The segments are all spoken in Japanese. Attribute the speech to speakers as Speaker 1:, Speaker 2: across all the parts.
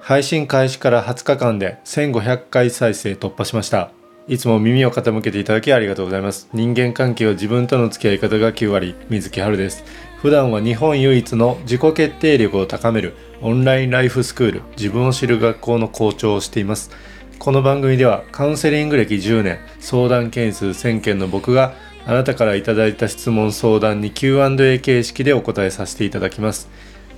Speaker 1: 配信開始から20日間で1500回再生突破しました。いつも耳を傾けていただきありがとうございます。人間関係は自分との付き合い方が9割水木春です。普段は日本唯一の自己決定力を高めるオンラインライフスクール自分を知る学校の校長をしています。この番組ではカウンセリング歴10年相談件数1000件の僕があなたからいただいた質問相談に Q&A 形式でお答えさせていただきます。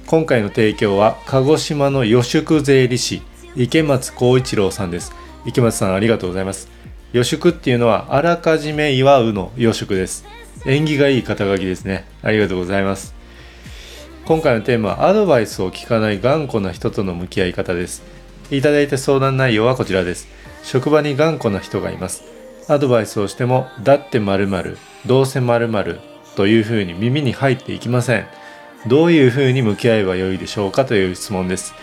Speaker 1: 今回の提供は鹿児島の予宿税理士池松光一郎さんです。池松さんありがとうございます。予宿っていうのはあらかじめ祝うの予宿です。縁起がいい肩書きですね。ありがとうございます。今回のテーマはアドバイスを聞かない頑固な人との向き合い方です。いただいた相談内容はこちらです。職場に頑固な人がいます。アドバイスをしてもだって〇〇どうせ〇〇というふうに耳に入っていきません。どういうふうに向き合えばよいでしょうかという質問です。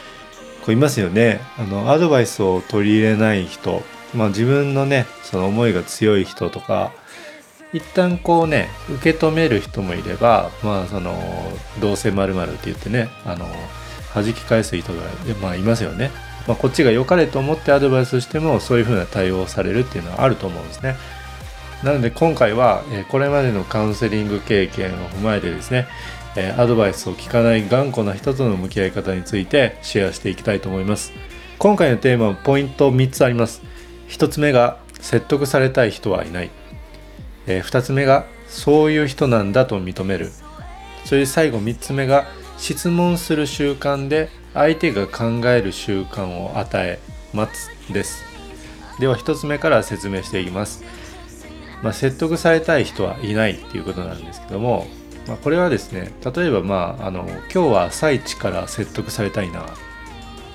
Speaker 1: こういますよね。あのアドバイスを取り入れない人。まあ自分のねその思いが強い人とか一旦こうね受け止める人もいればまあそのどうせまるって言ってねあの弾き返す人がまあいますよね、まあ、こっちが良かれと思ってアドバイスしてもそういうふうな対応をされるっていうのはあると思うんですね。なので今回はこれまでのカウンセリング経験を踏まえてですねアドバイスを聞かない頑固な人との向き合い方についてシェアしていきたいと思います。今回のテーマはポイント3つあります。1つ目が説得されたい人はいない、え、2つ目がそういう人なんだと認める。それで最後3つ目が質問する習慣で相手が考える習慣を与え待つです。では1つ目から説明していきます、まあ、説得されたい人はいないっていうことなんですけどもまあ、これはですね例えばまああの今日は朝一から説得されたいな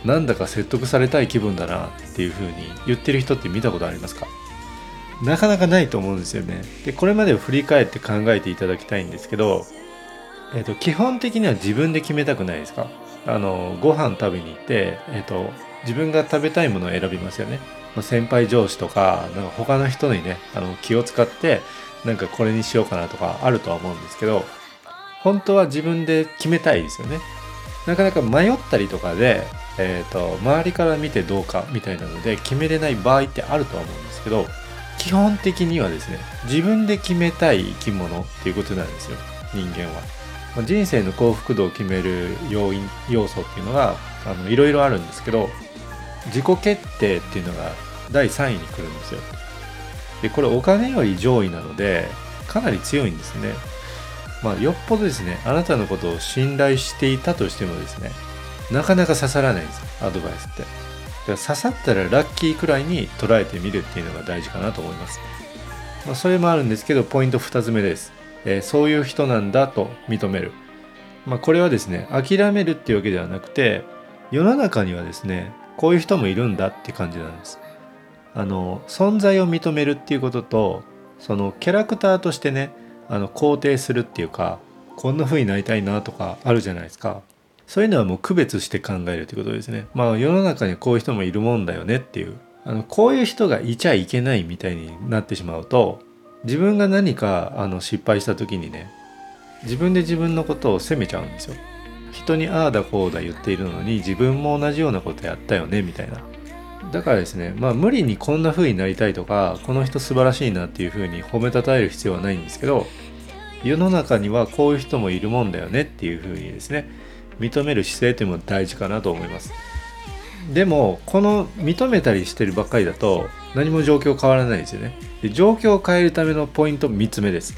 Speaker 1: なんだか説得されたい気分だなっていうふうに言ってる人って見たことありますか？なかなかないと思うんですよね。でこれまでを振り返って考えていただきたいんですけど、えーと、基本的には自分で決めたくないですか？あのご飯食べに行って、えーと、自分が食べたいものを選びますよね。ま、先輩上司とかなんか他の人にねあの気を使ってなんかこれにしようかなとかあるとは思うんですけど本当は自分で決めたいですよね。なかなか迷ったりとかで、えーと、周りから見てどうかみたいなので決めれない場合ってあるとは思うんですけど基本的にはですね自分で決めたい生き物っていうことなんですよ人間は。ま、人生の幸福度を決める要因要素っていうのがあのいろいろあるんですけど自己決定っていうのが第3位に来るんですよ。でこれお金より上位なのでかなり強いんですね。まあ、よっぽどですね、あなたのことを信頼していたとしてもですね、なかなか刺さらないんですアドバイスって。だから刺さったらラッキーくらいに捉えてみるっていうのが大事かなと思います。まあ、それもあるんですけど、ポイント2つ目です。えー、そういう人なんだと認める。まあ、これはですね、諦めるっていうわけではなくて、世の中にはですね、こういう人もいるんだって感じなんです。あの、存在を認めるっていうことと、そのキャラクターとしてね、あの肯定するっていうかこんな風になりたいなとかあるじゃないですか。そういうのはもう区別して考えるってことですね。まあ世の中にこういう人もいるもんだよねっていう。あのこういう人がいちゃいけないみたいになってしまうと自分が何かあの失敗した時にね自分で自分のことを責めちゃうんですよ。人にああだこうだ言っているのに自分も同じようなことやったよねみたいな。だからですねまあ無理にこんな風になりたいとかこの人素晴らしいなっていう風に褒めたたえる必要はないんですけど世の中にはこういう人もいるもんだよねっていう風にですね認める姿勢というのも大事かなと思います。でもこの認めたりしてるばっかりだと何も状況変わらないですよね。で状況を変えるためのポイント3つ目です。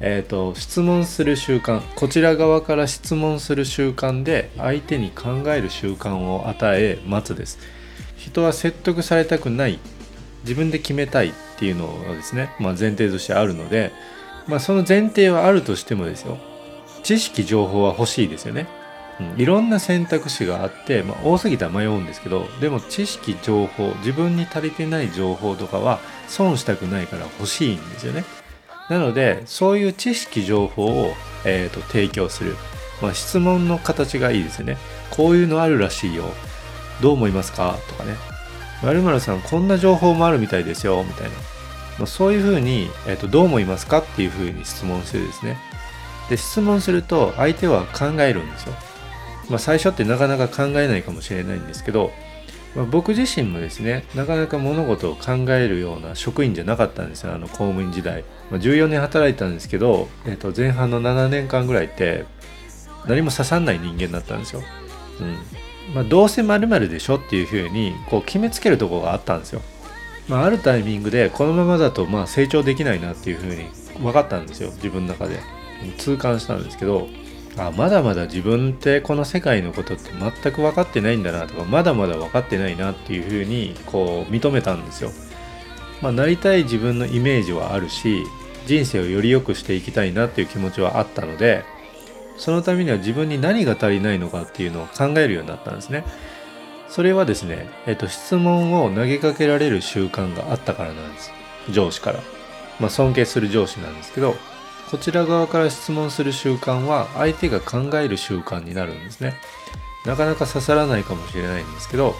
Speaker 1: えーと、質問する習慣こちら側から質問する習慣で相手に考える習慣を与え待つです。人は説得されたくない。自分で決めたいっていうのがですね、まあ、前提としてあるので、まあ、その前提はあるとしてもですよ。知識情報は欲しいですよね、うん、いろんな選択肢があって、まあ、多すぎたら迷うんですけどでも知識情報自分に足りてない情報とかは損したくないから欲しいんですよね。なのでそういう知識情報を、えーと、提供する、まあ、質問の形がいいですよね。こういうのあるらしいよ。どう思いますか？とかね。〇〇さんこんな情報もあるみたいですよみたいな。まあ、そういうふうに、えーと、どう思いますか？っていうふうに質問してですね。で、質問すると相手は考えるんですよ。まあ、最初ってなかなか考えないかもしれないんですけど、まあ、僕自身もですねなかなか物事を考えるような職員じゃなかったんですよあの公務員時代、まあ、14年働いたんですけど、えー、と前半の7年間ぐらいって何も刺さんない人間だったんですよ、うんまあ、どうせ〇〇でしょっていうふうにこう決めつけるとこがあったんですよ、まあ、あるタイミングでこのままだとまあ成長できないなっていうふうに分かったんですよ。自分の中で。痛感したんですけどあまだまだ自分ってこの世界のことって全く分かってないんだなとかまだまだ分かってないなっていうふうにこう認めたんですよ。まあ、なりたい自分のイメージはあるし人生をより良くしていきたいなっていう気持ちはあったのでそのためには自分に何が足りないのかっていうのを考えるようになったんですね。それはですね、えっと、質問を投げかけられる習慣があったからなんです。上司から。まあ、尊敬する上司なんですけど、こちら側から質問する習慣は相手が考える習慣になるんですねなかなか刺さらないかもしれないんですけど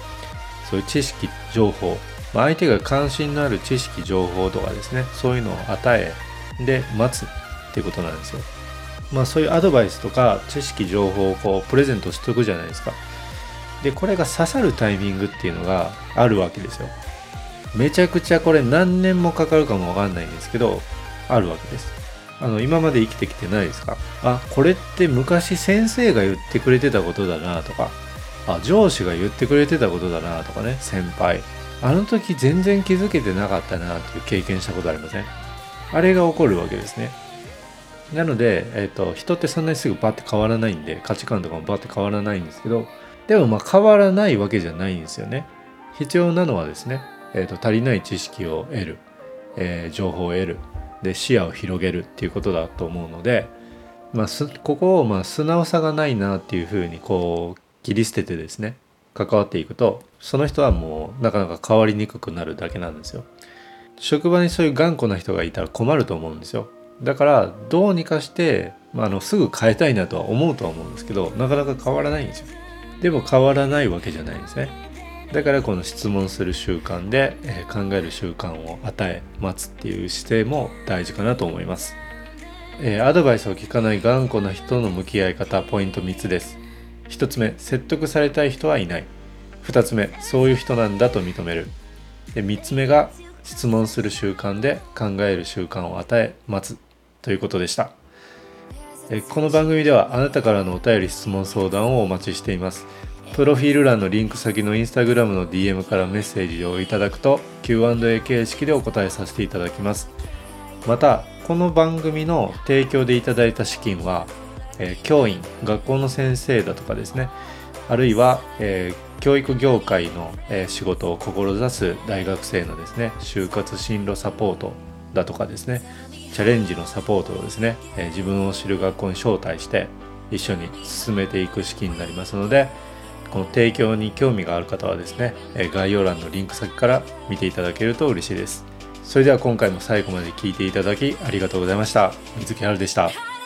Speaker 1: そういう知識情報ま相手が関心のある知識情報とかですねそういうのを与えで待つっていうことなんですよまあそういうアドバイスとか知識情報をこうプレゼントしておくじゃないですか。でこれが刺さるタイミングっていうのがあるわけですよ。めちゃくちゃこれ何年もかかるかもわかんないんですけどあるわけです。あの今まで生きてきてないですか。あこれって昔先生が言ってくれてたことだなとか。あ上司が言ってくれてたことだなとかね先輩。あの時全然気づけてなかったなっていう経験したことありません？あれが起こるわけですね。なので、えーと、人ってそんなにすぐバッて変わらないんで価値観とかもバッて変わらないんですけどでもまあ変わらないわけじゃないんですよね必要なのはですね、えーと足りない知識を得る、えー、情報を得るで視野を広げるっていうことだと思うので、まあ、ここをまあ素直さがないなっていうふうにこう切り捨ててですね関わっていくとその人はもうなかなか変わりにくくなるだけなんですよ。職場にそういう頑固な人がいたら困ると思うんですよ。だからどうにかして、まあ、あのすぐ変えたいなとは思うとは思うんですけどなかなか変わらないんですよ。でも変わらないわけじゃないんですね。だからこの質問する習慣で、えー、考える習慣を与え待つっていう姿勢も大事かなと思います、えー、アドバイスを聞かない頑固な人の向き合い方ポイント3つです。1つ目説得されたい人はいない。2つ目そういう人なんだと認める。で3つ目が質問する習慣で考える習慣を与え待つ。ということでした。この番組ではあなたからのお便り質問相談をお待ちしています。プロフィール欄のリンク先のインスタグラムの DM からメッセージをいただくと Q&A 形式でお答えさせていただきます。また、この番組の提供でいただいた資金は、えー、教員、学校の先生だとかですね、あるいは、えー、教育業界の、えー、仕事を志す大学生のですね、就活進路サポートだとかですね、チャレンジのサポートをですね、え自分を知る学校に招待して一緒に進めていく式になりますので、この提供に興味がある方はですねえ概要欄のリンク先から見ていただけると嬉しいです。それでは今回も最後まで聞いていただきありがとうございました。水木春でした。